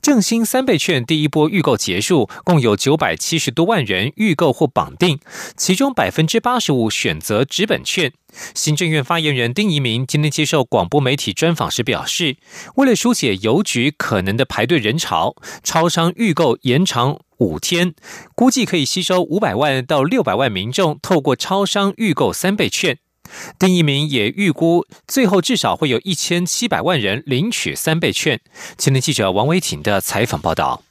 正兴三倍券第一波预购结束，共有九百七十多万人预购或绑定，其中百分之八十五选择纸本券。行政院发言人丁仪明今天接受广播媒体专访时表示，为了疏解邮局可能的排队人潮，超商预购延长五天，估计可以吸收五百万到六百万民众透过超商预购三倍券。丁一鸣也预估，最后至少会有一千七百万人领取三倍券。青年记者王维挺的采访报道。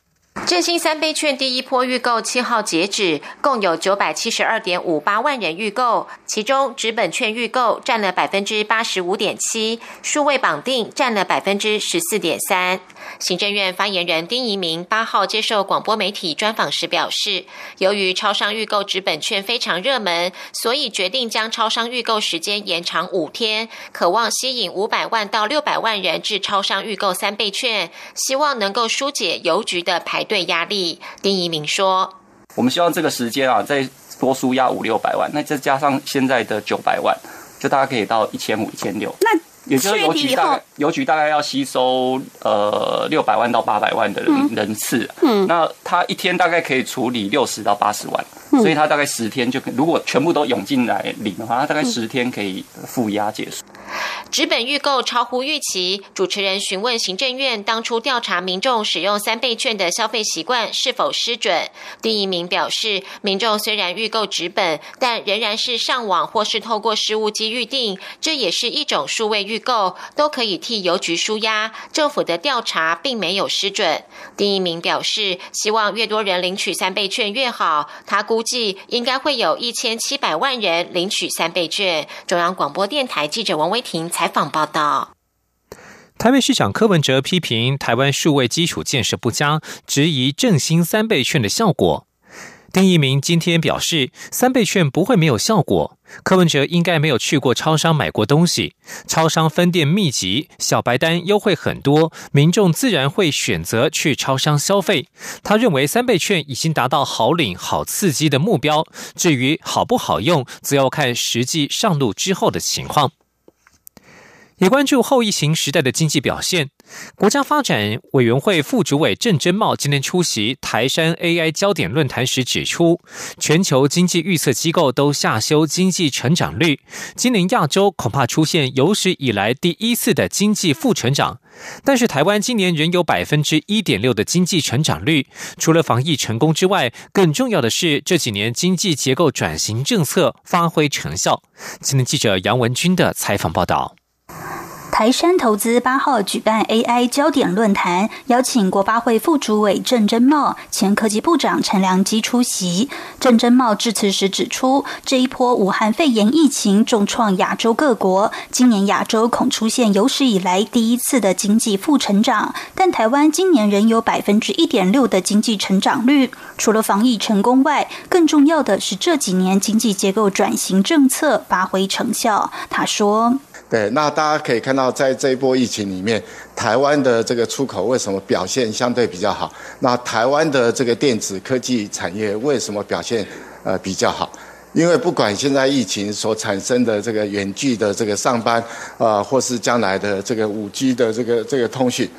振兴三倍券第一波预购七号截止，共有九百七十二点五八万人预购，其中纸本券预购占了百分之八十五点七，数位绑定占了百分之十四点三。行政院发言人丁仪明八号接受广播媒体专访时表示，由于超商预购纸本券非常热门，所以决定将超商预购时间延长五天，渴望吸引五百万到六百万人至超商预购三倍券，希望能够疏解邮局的排队压力。丁仪明说：“我们希望这个时间啊，再多输压五六百万，那再加上现在的九百万，就大家可以到一千五、一千六。那也就是邮局大概邮局大概要吸收呃六百万到八百万的人人次，嗯，那他一天大概可以处理六十到八十万，所以他大概十天就可，如果全部都涌进来领的话，他大概十天可以负压结束。纸本预购超乎预期，主持人询问行政院当初调查民众使用三倍券的消费习惯是否失准。第一名表示，民众虽然预购纸本，但仍然是上网或是透过事务机预定，这也是一种数位预购，都可以替邮局舒压。政府的调查并没有失准。第一名表示，希望越多人领取三倍券越好。他估计应该会有一千七百万人领取三倍券。中央广播电台记者王威。庭采访报道：台北市长柯文哲批评台湾数位基础建设不佳，质疑振兴三倍券的效果。丁一鸣今天表示，三倍券不会没有效果。柯文哲应该没有去过超商买过东西，超商分店密集，小白单优惠很多，民众自然会选择去超商消费。他认为三倍券已经达到好领、好刺激的目标，至于好不好用，则要看实际上路之后的情况。也关注后疫情时代的经济表现。国家发展委员会副主委郑珍茂今天出席台山 AI 焦点论坛时指出，全球经济预测机构都下修经济成长率，今年亚洲恐怕出现有史以来第一次的经济负成长。但是台湾今年仍有百分之一点六的经济成长率，除了防疫成功之外，更重要的是这几年经济结构转型政策发挥成效。今天记者杨文军的采访报道。台山投资八号举办 AI 焦点论坛，邀请国发会副主委郑珍茂、前科技部长陈良基出席。郑珍茂致辞时指出，这一波武汉肺炎疫情重创亚洲各国，今年亚洲恐出现有史以来第一次的经济负成长，但台湾今年仍有百分之一点六的经济成长率。除了防疫成功外，更重要的是这几年经济结构转型政策发挥成效。他说。对，那大家可以看到，在这一波疫情里面，台湾的这个出口为什么表现相对比较好？那台湾的这个电子科技产业为什么表现呃比较好？因为不管现在疫情所产生的这个远距的这个上班，呃，或是将来的这个五 G 的这个这个通讯。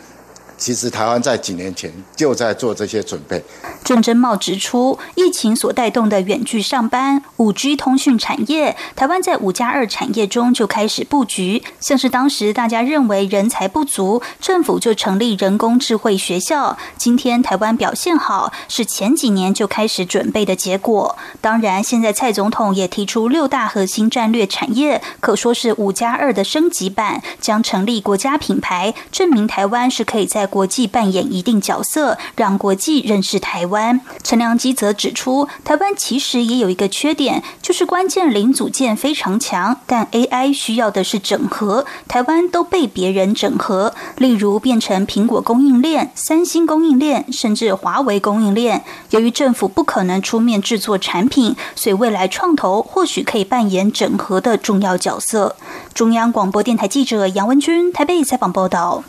其实台湾在几年前就在做这些准备。郑珍茂指出，疫情所带动的远距上班、五 G 通讯产业，台湾在五加二产业中就开始布局。像是当时大家认为人才不足，政府就成立人工智慧学校。今天台湾表现好，是前几年就开始准备的结果。当然，现在蔡总统也提出六大核心战略产业，可说是五加二的升级版，将成立国家品牌，证明台湾是可以在国际扮演一定角色，让国际认识台湾。陈良基则指出，台湾其实也有一个缺点，就是关键零组件非常强，但 AI 需要的是整合，台湾都被别人整合，例如变成苹果供应链、三星供应链，甚至华为供应链。由于政府不可能出面制作产品，所以未来创投或许可以扮演整合的重要角色。中央广播电台记者杨文君台北采访报道。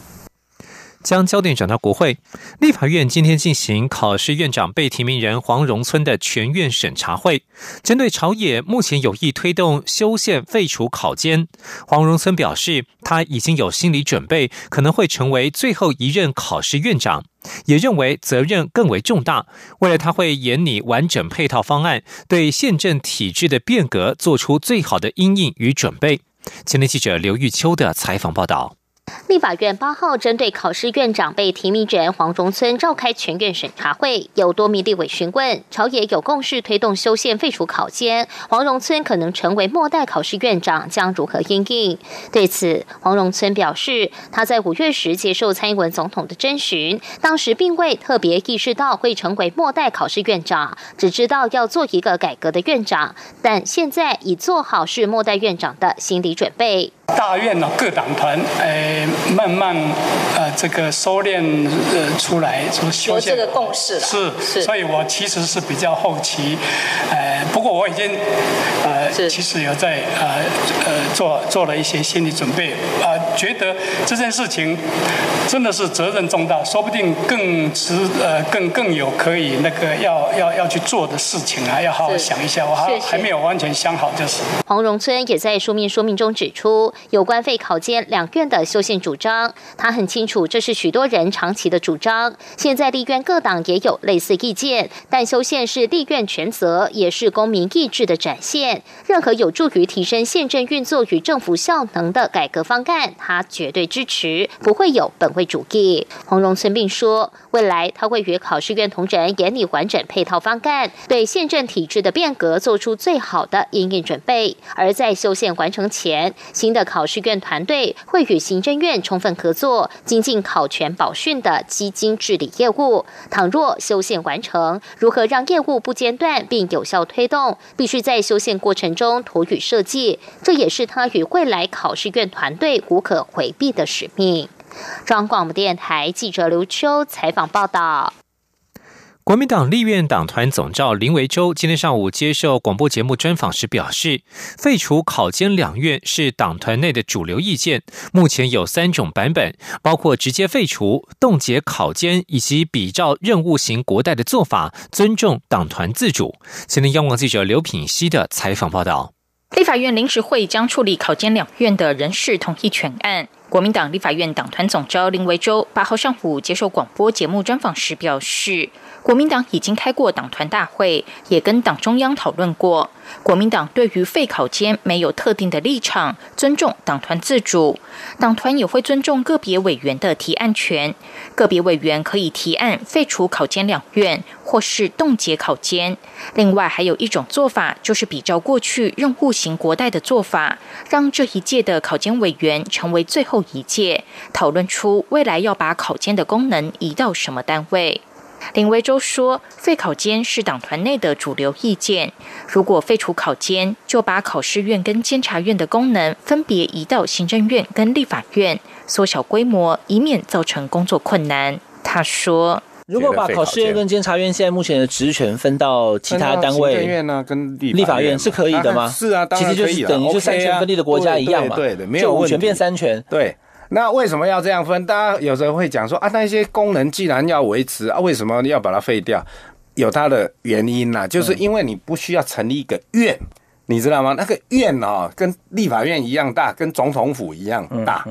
将焦点转到国会，立法院今天进行考试院长被提名人黄荣村的全院审查会。针对朝野目前有意推动修宪废除考监，黄荣村表示他已经有心理准备，可能会成为最后一任考试院长，也认为责任更为重大。未来他会研拟完整配套方案，对宪政体制的变革做出最好的应应与准备。前天记者刘玉秋的采访报道。立法院八号针对考试院长被提名人黄荣村召开全院审查会，有多名立委询问朝野有共识推动修宪废除考监，黄荣村可能成为末代考试院长，将如何应应？对此，黄荣村表示，他在五月时接受蔡英文总统的征询，当时并未特别意识到会成为末代考试院长，只知道要做一个改革的院长，但现在已做好是末代院长的心理准备。大院呢，各党团诶，慢慢，这个收敛呃出来，说修这个共识是是，所以我其实是比较后期，呃，不过我已经呃，其实有在呃呃做做了一些心理准备呃，觉得这件事情真的是责任重大，说不定更值呃更更有可以那个要要要去做的事情啊，要好好想一下，我还还没有完全想好，就是。黄荣村也在书面说明中指出。有关废考监两院的修宪主张，他很清楚，这是许多人长期的主张。现在立院各党也有类似意见，但修宪是立院全责，也是公民意志的展现。任何有助于提升宪政运作与政府效能的改革方案，他绝对支持，不会有本位主义。洪荣村并说，未来他会与考试院同仁研拟完整配套方案，对宪政体制的变革做出最好的应应准备。而在修宪完成前，新的。考试院团队会与行政院充分合作，精进考全保训的基金治理业务。倘若修宪完成，如何让业务不间断并有效推动，必须在修宪过程中妥予设计。这也是他与未来考试院团队无可回避的使命。中央广播电台记者刘秋采访报道。国民党立院党团总召林维洲今天上午接受广播节目专访时表示，废除考监两院是党团内的主流意见。目前有三种版本，包括直接废除、冻结考监，以及比照任务型国代的做法，尊重党团自主。今天央广记者刘品熙的采访报道：立法院临时会将处理考监两院的人事同意权案。国民党立法院党团总召林维洲八号上午接受广播节目专访时表示。国民党已经开过党团大会，也跟党中央讨论过。国民党对于废考监没有特定的立场，尊重党团自主。党团也会尊重个别委员的提案权，个别委员可以提案废除考监两院，或是冻结考监。另外，还有一种做法，就是比照过去任务型国代的做法，让这一届的考监委员成为最后一届，讨论出未来要把考监的功能移到什么单位。林维洲说：“废考监是党团内的主流意见。如果废除考监，就把考试院跟监察院的功能分别移到行政院跟立法院，缩小规模，以免造成工作困难。”他说：“如果把考试院跟监察院现在目前的职权分到其他单位，行政院呢跟立法院是可以的吗？是啊，其实就是等于就三权分立的国家一样嘛，对的，没有五权变三权，对。”那为什么要这样分？大家有时候会讲说啊，那些功能既然要维持啊，为什么要把它废掉？有它的原因呐，就是因为你不需要成立一个院，你知道吗？那个院哦，跟立法院一样大，跟总统府一样大，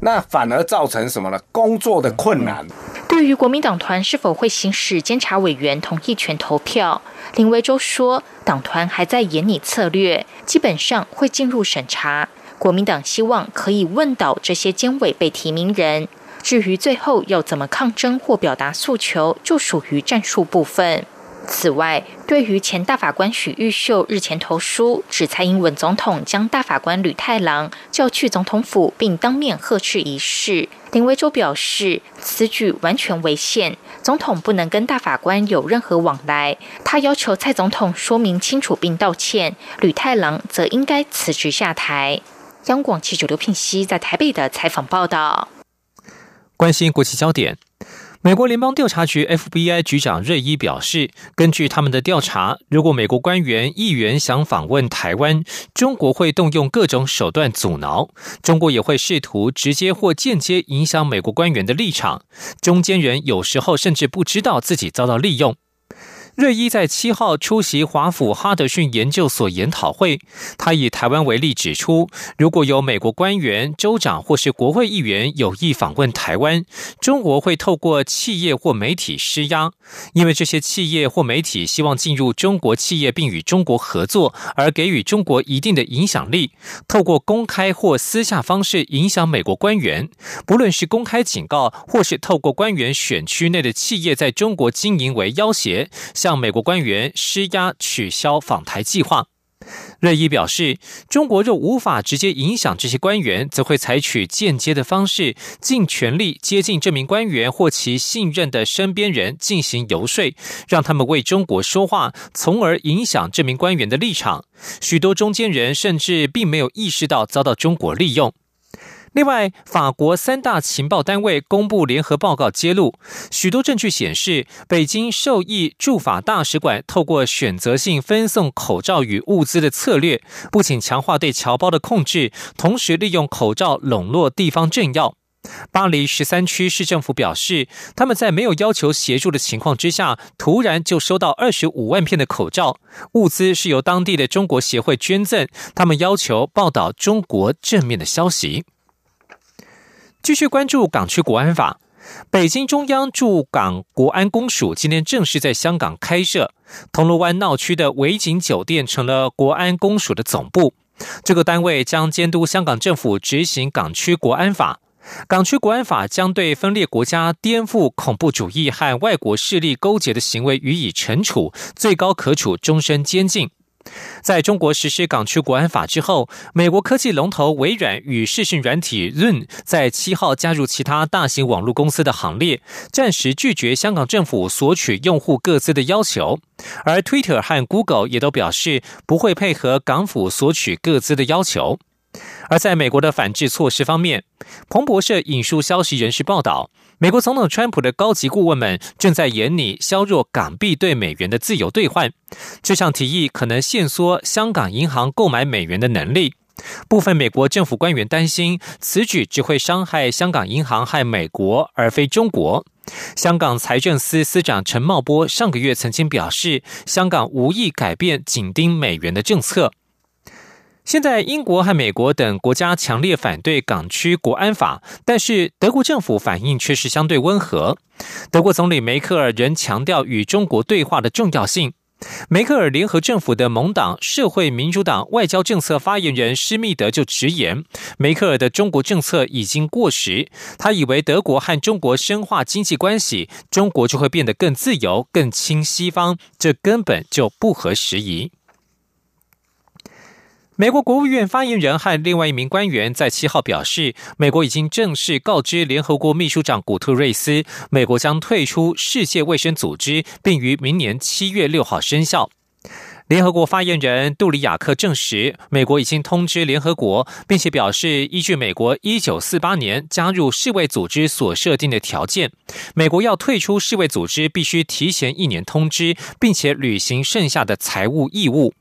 那反而造成什么呢？工作的困难。对于国民党团是否会行使监察委员同意权投票，林维洲说，党团还在研拟策略，基本上会进入审查。国民党希望可以问倒这些监委被提名人，至于最后要怎么抗争或表达诉求，就属于战术部分。此外，对于前大法官许玉秀日前投书指蔡英文总统将大法官吕太郎叫去总统府并当面呵斥一事，林维洲表示此举完全违宪，总统不能跟大法官有任何往来。他要求蔡总统说明清楚并道歉，吕太郎则应该辞职下台。央广记者刘聘熙在台北的采访报道。关心国际焦点。美国联邦调查局 FBI 局长瑞伊表示，根据他们的调查，如果美国官员、议员想访问台湾，中国会动用各种手段阻挠。中国也会试图直接或间接影响美国官员的立场。中间人有时候甚至不知道自己遭到利用。瑞伊在七号出席华府哈德逊研究所研讨会，他以台湾为例指出，如果有美国官员、州长或是国会议员有意访问台湾，中国会透过企业或媒体施压，因为这些企业或媒体希望进入中国企业并与中国合作，而给予中国一定的影响力，透过公开或私下方式影响美国官员，不论是公开警告，或是透过官员选区内的企业在中国经营为要挟。向美国官员施压取消访台计划。瑞伊表示，中国若无法直接影响这些官员，则会采取间接的方式，尽全力接近这名官员或其信任的身边人进行游说，让他们为中国说话，从而影响这名官员的立场。许多中间人甚至并没有意识到遭到中国利用。另外，法国三大情报单位公布联合报告，揭露许多证据显示，北京受益驻法大使馆透过选择性分送口罩与物资的策略，不仅强化对侨胞的控制，同时利用口罩笼络地方政要。巴黎十三区市政府表示，他们在没有要求协助的情况之下，突然就收到二十五万片的口罩，物资是由当地的中国协会捐赠。他们要求报道中国正面的消息。继续关注港区国安法。北京中央驻港国安公署今天正式在香港开设，铜锣湾闹区的维景酒店成了国安公署的总部。这个单位将监督香港政府执行港区国安法。港区国安法将对分裂国家、颠覆恐怖主义和外国势力勾结的行为予以惩处，最高可处终身监禁。在中国实施港区国安法之后，美国科技龙头微软与视讯软体 Zoom 在七号加入其他大型网络公司的行列，暂时拒绝香港政府索取用户各自的要求。而 Twitter 和 Google 也都表示不会配合港府索取各自的要求。而在美国的反制措施方面，彭博社引述消息人士报道，美国总统川普的高级顾问们正在研拟削弱港币对美元的自由兑换。这项提议可能限缩香港银行购买美元的能力。部分美国政府官员担心，此举只会伤害香港银行和美国，而非中国。香港财政司司长陈茂波上个月曾经表示，香港无意改变紧盯美元的政策。现在，英国和美国等国家强烈反对港区国安法，但是德国政府反应却是相对温和。德国总理梅克尔仍强调与中国对话的重要性。梅克尔联合政府的盟党社会民主党外交政策发言人施密德就直言，梅克尔的中国政策已经过时。他以为德国和中国深化经济关系，中国就会变得更自由、更亲西方，这根本就不合时宜。美国国务院发言人和另外一名官员在七号表示，美国已经正式告知联合国秘书长古特瑞斯，美国将退出世界卫生组织，并于明年七月六号生效。联合国发言人杜里亚克证实，美国已经通知联合国，并且表示，依据美国一九四八年加入世卫组织所设定的条件，美国要退出世卫组织，必须提前一年通知，并且履行剩下的财务义务。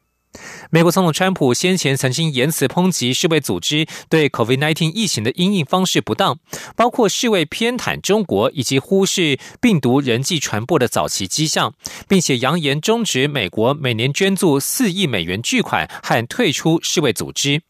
美国总统川普先前曾经言辞抨击世卫组织对 COVID-19 疫情的应应方式不当，包括世卫偏袒中国以及忽视病毒人际传播的早期迹象，并且扬言终止美国每年捐助四亿美元巨款和退出世卫组织。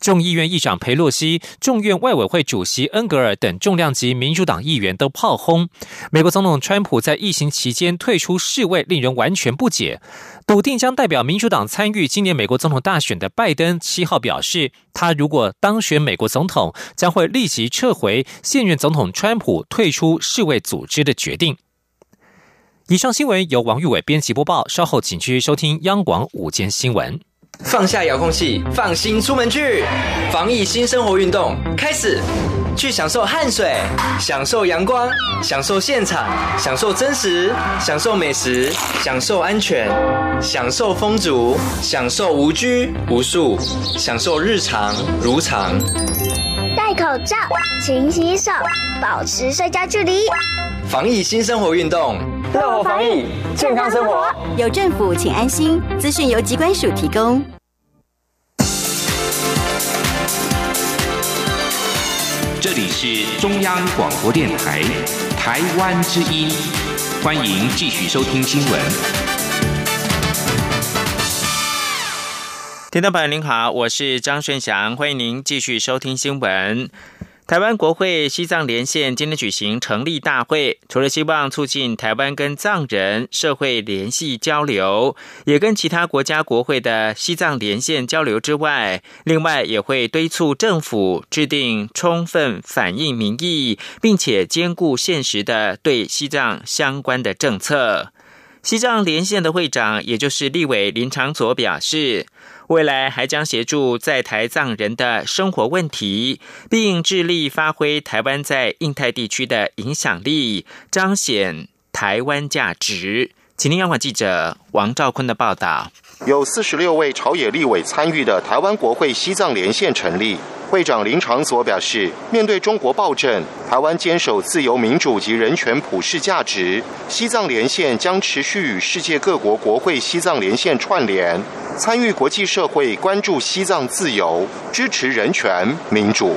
众议院议长佩洛西、众院外委会主席恩格尔等重量级民主党议员都炮轰美国总统川普在疫情期间退出世卫，令人完全不解。笃定将代表民主党参与今年美国总统大选的拜登七号表示，他如果当选美国总统，将会立即撤回现任总统川普退出世卫组织的决定。以上新闻由王玉伟编辑播报，稍后请继续收听央广午间新闻。放下遥控器，放心出门去，防疫新生活运动开始，去享受汗水，享受阳光，享受现场，享受真实，享受美食，享受安全，享受风足，享受无拘无束，享受日常如常。戴口罩，勤洗手，保持社交距离。防疫新生活运动，乐活防疫，健康生活。有政府，请安心。资讯由机关署提供。这里是中央广播电台台湾之音，欢迎继续收听新闻。听众朋友您好，我是张顺祥，欢迎您继续收听新闻。台湾国会西藏连线今天举行成立大会，除了希望促进台湾跟藏人社会联系交流，也跟其他国家国会的西藏连线交流之外，另外也会敦促政府制定充分反映民意，并且兼顾现实的对西藏相关的政策。西藏连线的会长，也就是立委林长佐表示。未来还将协助在台藏人的生活问题，并致力发挥台湾在印太地区的影响力，彰显台湾价值。请听央广记者王兆坤的报道。有四十六位朝野立委参与的台湾国会西藏连线成立。会长林长所表示，面对中国暴政，台湾坚守自由民主及人权普世价值。西藏连线将持续与世界各国国会西藏连线串联，参与国际社会关注西藏自由，支持人权民主。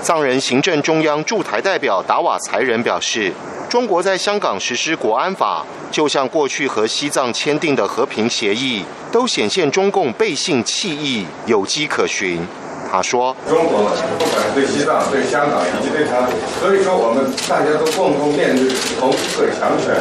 藏人行政中央驻台代表达瓦才仁表示，中国在香港实施国安法，就像过去和西藏签订的和平协议，都显现中共背信弃义，有迹可循。他说：“中国不管是对西藏、对香港以及对他，所以说我们大家都共同面对同一个强权、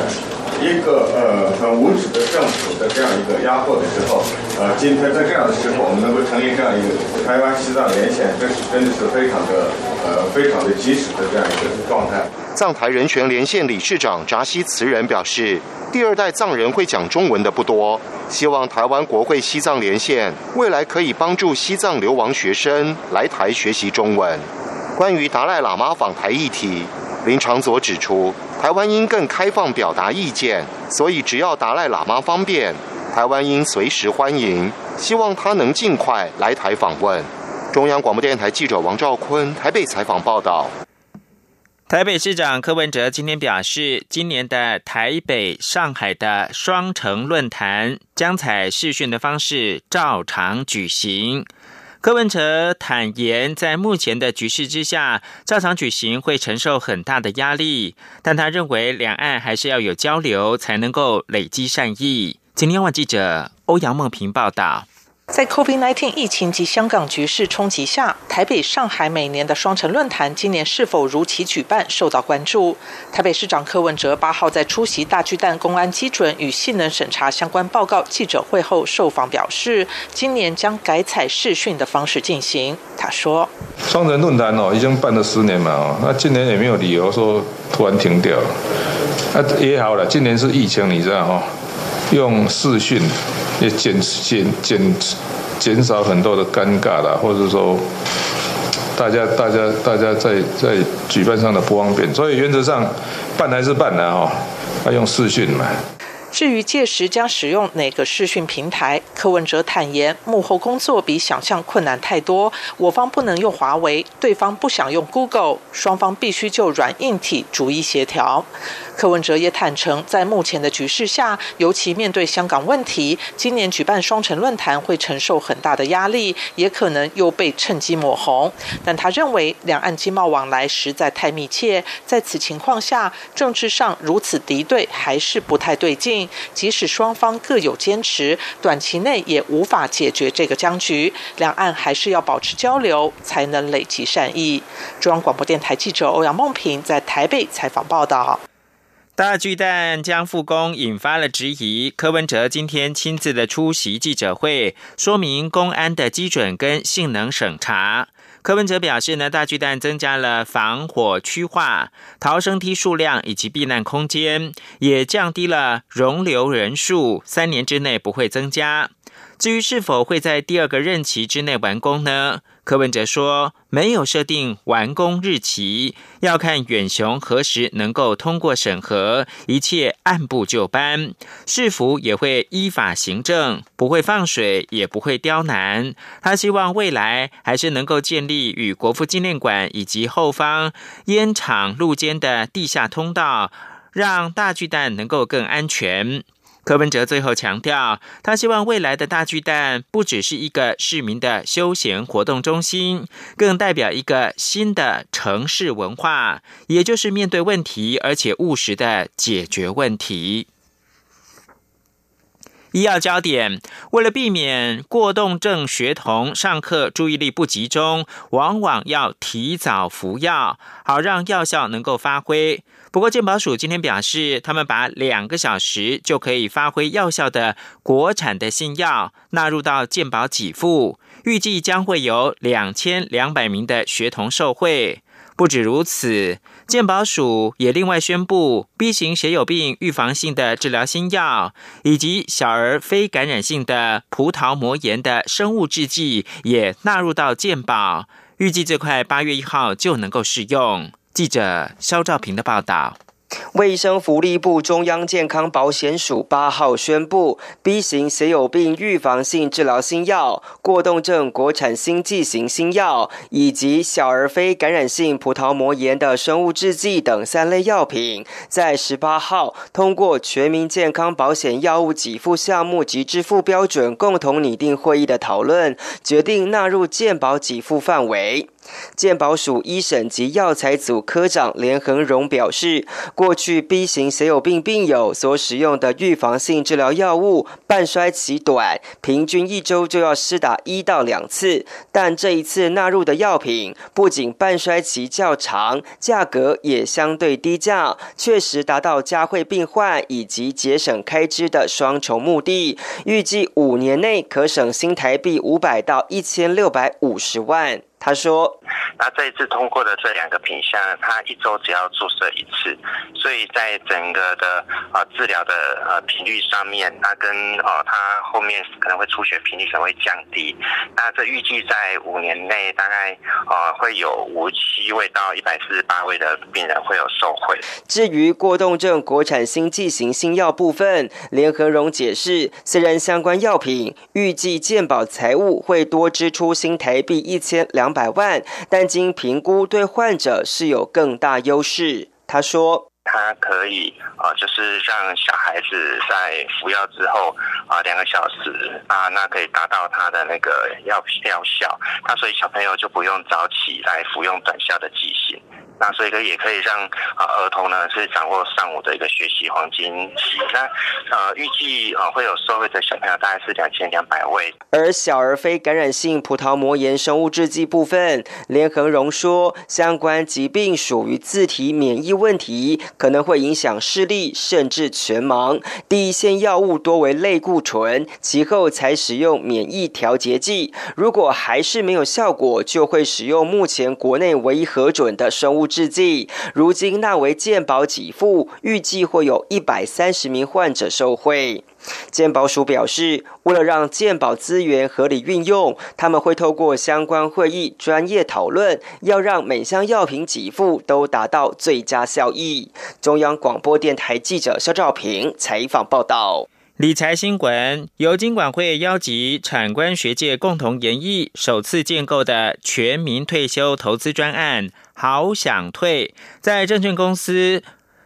一个呃很无耻的政府的这样一个压迫的时候，呃，今天在这样的时候，我们能够成立这样一个台湾西藏连线，这是真的是非常的呃非常的及时的这样一个状态。”藏台人权连线理事长扎西慈仁表示。第二代藏人会讲中文的不多，希望台湾国会西藏连线未来可以帮助西藏流亡学生来台学习中文。关于达赖喇嘛访台议题，林长佐指出，台湾应更开放表达意见，所以只要达赖喇嘛方便，台湾应随时欢迎。希望他能尽快来台访问。中央广播电台记者王兆坤台北采访报道。台北市长柯文哲今天表示，今年的台北、上海的双城论坛将采视讯的方式照常举行。柯文哲坦言，在目前的局势之下，照常举行会承受很大的压力，但他认为两岸还是要有交流，才能够累积善意。今天，记者欧阳梦平报道。在 COVID-19 疫情及香港局势冲击下，台北、上海每年的双城论坛今年是否如期举办受到关注。台北市长柯文哲八号在出席大巨蛋公安基准与性能审查相关报告记者会后受访表示，今年将改采视讯的方式进行。他说：“双城论坛哦，已经办了十年嘛哦，那今年也没有理由说突然停掉，那也好了。今年是疫情，你知道哈，用视讯。”也减减减减少很多的尴尬啦，或者说大家大家大家在在举办上的不方便，所以原则上办还是办的哈，要用视讯嘛。至于届时将使用哪个视讯平台，柯文哲坦言，幕后工作比想象困难太多。我方不能用华为，对方不想用 Google，双方必须就软硬体逐一协调。柯文哲也坦诚，在目前的局势下，尤其面对香港问题，今年举办双城论坛会承受很大的压力，也可能又被趁机抹红。但他认为，两岸经贸往来实在太密切，在此情况下，政治上如此敌对还是不太对劲。即使双方各有坚持，短期内也无法解决这个僵局。两岸还是要保持交流，才能累积善意。中央广播电台记者欧阳梦平在台北采访报道。大巨蛋将复工引发了质疑。柯文哲今天亲自的出席记者会，说明公安的基准跟性能审查。柯文哲表示呢，大巨蛋增加了防火区化、逃生梯数量以及避难空间，也降低了容留人数，三年之内不会增加。至于是否会在第二个任期之内完工呢？柯文哲说，没有设定完工日期，要看远雄何时能够通过审核，一切按部就班。市府也会依法行政，不会放水，也不会刁难。他希望未来还是能够建立与国父纪念馆以及后方烟厂路间的地下通道，让大巨蛋能够更安全。柯文哲最后强调，他希望未来的大巨蛋不只是一个市民的休闲活动中心，更代表一个新的城市文化，也就是面对问题而且务实的解决问题。医药焦点，为了避免过动症学童上课注意力不集中，往往要提早服药，好让药效能够发挥。不过健保署今天表示，他们把两个小时就可以发挥药效的国产的新药纳入到健保给付，预计将会有两千两百名的学童受惠。不止如此，健保署也另外宣布，B 型血友病预防性的治疗新药，以及小儿非感染性的葡萄膜炎的生物制剂也纳入到健保，预计最快八月一号就能够试用。记者肖兆平的报道。卫生福利部中央健康保险署八号宣布，B 型血友病预防性治疗新药、过动症国产新剂型新药以及小儿非感染性葡萄膜炎的生物制剂等三类药品，在十八号通过全民健康保险药物给付项目及支付标准共同拟定会议的讨论，决定纳入健保给付范围。健保署医审及药材组科长连恒荣表示，过去 B 型血友病病友所使用的预防性治疗药物半衰期短，平均一周就要施打一到两次。但这一次纳入的药品，不仅半衰期较长，价格也相对低价，确实达到加惠病患以及节省开支的双重目的。预计五年内可省新台币五百到一千六百五十万。他说：“那这一次通过的这两个品项，他一周只要注射一次，所以在整个的啊治疗的呃频率上面，它跟哦它后面可能会出血频率可能会降低。那这预计在五年内，大概啊会有五七位到一百四十八位的病人会有受惠。至于过动症国产新剂型新药部分，联合荣解释，虽然相关药品预计健保财务会多支出新台币一千两。百万，但经评估对患者是有更大优势。他说：“他可以啊，就是让小孩子在服药之后啊，两个小时啊，那可以达到他的那个药药效。那所以小朋友就不用早起来服用短效的剂型。”那所以呢，也可以让啊儿童呢是掌握上午的一个学习黄金期。那呃，预计啊会有受惠的小朋友大概是两千两百位。而小儿非感染性葡萄膜炎生物制剂部分，连恒荣说，相关疾病属于自体免疫问题，可能会影响视力甚至全盲。第一线药物多为类固醇，其后才使用免疫调节剂。如果还是没有效果，就会使用目前国内唯一核准的生物。制剂如今纳为健保给付，预计会有一百三十名患者受惠。健保署表示，为了让健保资源合理运用，他们会透过相关会议专业讨论，要让每项药品给付都达到最佳效益。中央广播电台记者肖兆平采访报道。理财新闻由金管会邀集产官学界共同研议，首次建构的全民退休投资专案“好想退”，在证券公司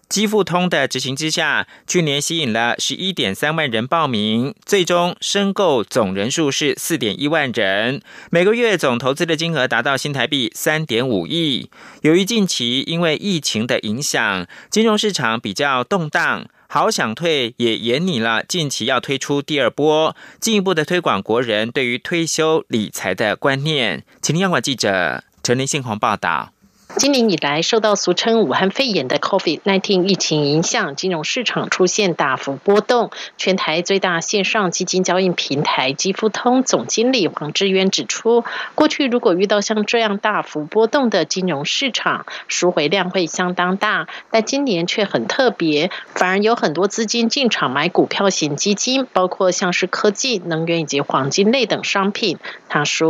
基付通的执行之下，去年吸引了十一点三万人报名，最终申购总人数是四点一万人，每个月总投资的金额达到新台币三点五亿。由于近期因为疫情的影响，金融市场比较动荡。好想退也严拟了近期要推出第二波，进一步的推广国人对于退休理财的观念。请听央广记者陈林信宏报道。今年以来，受到俗称武汉肺炎的 COVID-19 疫情影响，金融市场出现大幅波动。全台最大线上基金交易平台基富通总经理黄志渊指出，过去如果遇到像这样大幅波动的金融市场，赎回量会相当大，但今年却很特别，反而有很多资金进场买股票型基金，包括像是科技、能源以及黄金类等商品。他说：“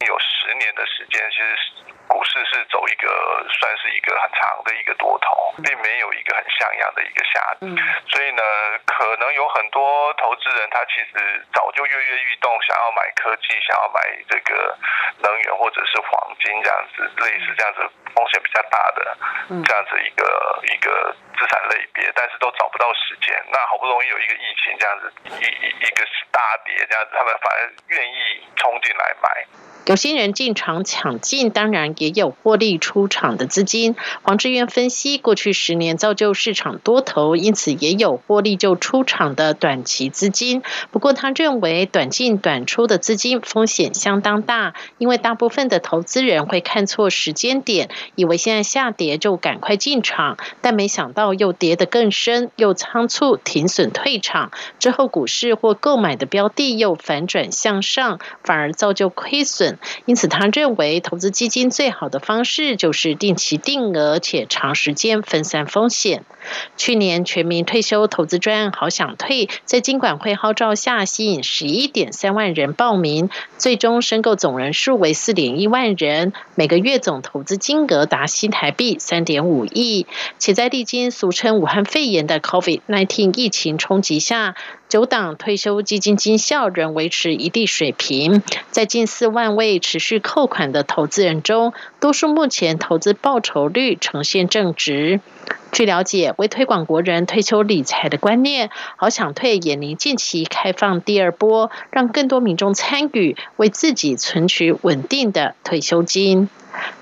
有十年的时间，其实。”股市是走一个算是一个很长的一个多头，并没有一个很像样的一个下跌，所以呢，可能有很多投资人他其实早就跃跃欲动，想要买科技，想要买这个能源或者是黄金这样子，类似这样子风险比较大的这样子一个一个资产类别，但是都找不到时间。那好不容易有一个疫情这样子一一个大跌这样子，他们反而愿意冲进来买。有些人进场抢进，当然也有获利出场的资金。黄志渊分析，过去十年造就市场多头，因此也有获利就出场的短期资金。不过，他认为短进短出的资金风险相当大，因为大部分的投资人会看错时间点，以为现在下跌就赶快进场，但没想到又跌得更深，又仓促停损退场，之后股市或购买的标的又反转向上，反而造就亏损。因此，他认为投资基金最好的方式就是定期定额且长时间分散风险。去年全民退休投资专案好想退，在金管会号召下，吸引十一点三万人报名，最终申购总人数为四点一万人，每个月总投资金额达新台币三点五亿。且在历经俗称武汉肺炎的 COVID-19 疫情冲击下，九档退休基金绩效仍维持一地水平，在近四万位持续扣款的投资人中，多数目前投资报酬率呈现正值。据了解，为推广国人退休理财的观念，好想退也拟近期开放第二波，让更多民众参与，为自己存取稳定的退休金。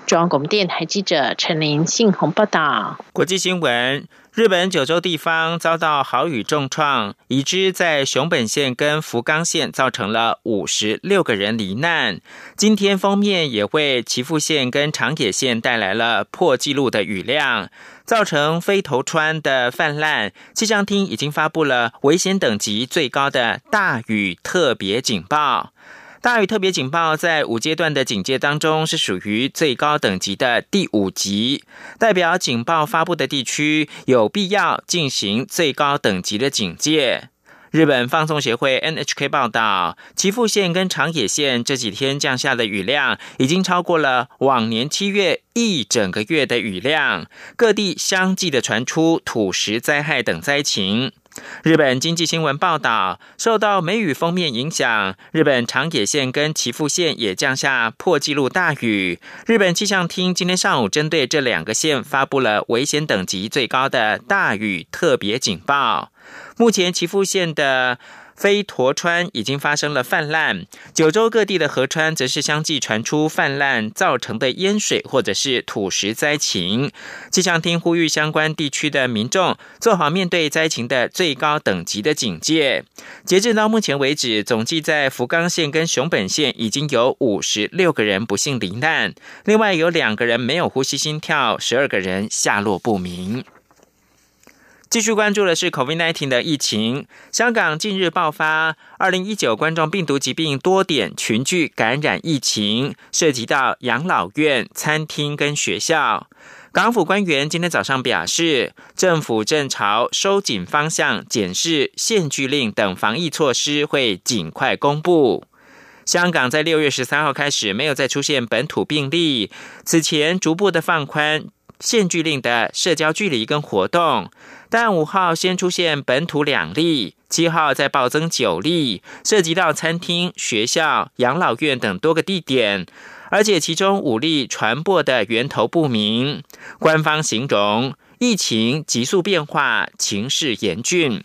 中央广播电台记者陈琳信鸿报道。国际新闻。日本九州地方遭到豪雨重创，已知在熊本县跟福冈县造成了五十六个人罹难。今天封面也为岐阜县跟长野县带来了破纪录的雨量，造成飞头川的泛滥。气象厅已经发布了危险等级最高的大雨特别警报。大雨特别警报在五阶段的警戒当中是属于最高等级的第五级，代表警报发布的地区有必要进行最高等级的警戒。日本放送协会 NHK 报道，岐阜县跟长野县这几天降下的雨量已经超过了往年七月一整个月的雨量，各地相继的传出土石灾害等灾情。日本经济新闻报道，受到梅雨封面影响，日本长野县跟岐阜县也降下破纪录大雨。日本气象厅今天上午针对这两个县发布了危险等级最高的大雨特别警报。目前岐阜县的。飞驼川已经发生了泛滥，九州各地的河川则是相继传出泛滥造成的淹水或者是土石灾情。气象厅呼吁相关地区的民众做好面对灾情的最高等级的警戒。截至到目前为止，总计在福冈县跟熊本县已经有五十六个人不幸罹难，另外有两个人没有呼吸心跳，十二个人下落不明。继续关注的是 COVID-19 的疫情。香港近日爆发2019冠状病毒疾病多点群聚感染疫情，涉及到养老院、餐厅跟学校。港府官员今天早上表示，政府正朝收紧方向检视限聚令等防疫措施，会尽快公布。香港在六月十三号开始没有再出现本土病例，此前逐步的放宽。限聚令的社交距离跟活动，但五号先出现本土两例，七号再暴增九例，涉及到餐厅、学校、养老院等多个地点，而且其中五例传播的源头不明。官方形容疫情急速变化，情势严峻。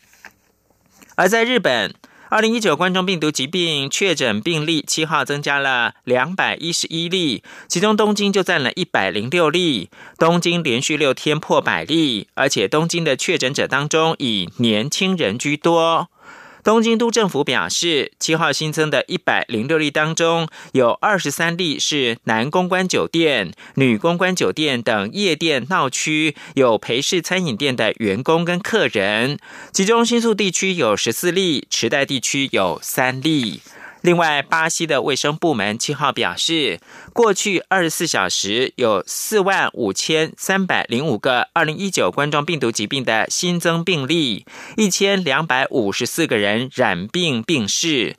而在日本。二零一九冠状病毒疾病确诊病例七号增加了两百一十一例，其中东京就占了一百零六例。东京连续六天破百例，而且东京的确诊者当中以年轻人居多。东京都政府表示，七号新增的一百零六例当中，有二十三例是男公关酒店、女公关酒店等夜店闹区有陪侍餐饮店的员工跟客人，其中新宿地区有十四例，池袋地区有三例。另外，巴西的卫生部门七号表示，过去二十四小时有四万五千三百零五个二零一九冠状病毒疾病的新增病例，一千两百五十四个人染病病逝。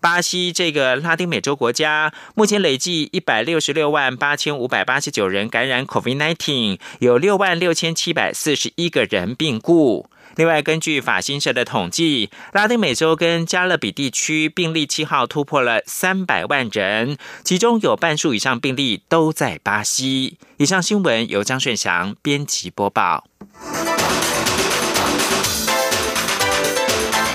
巴西这个拉丁美洲国家目前累计一百六十六万八千五百八十九人感染 COVID-19，有六万六千七百四十一个人病故。另外，根据法新社的统计，拉丁美洲跟加勒比地区病例七号突破了三百万人，其中有半数以上病例都在巴西。以上新闻由张顺祥编辑播报。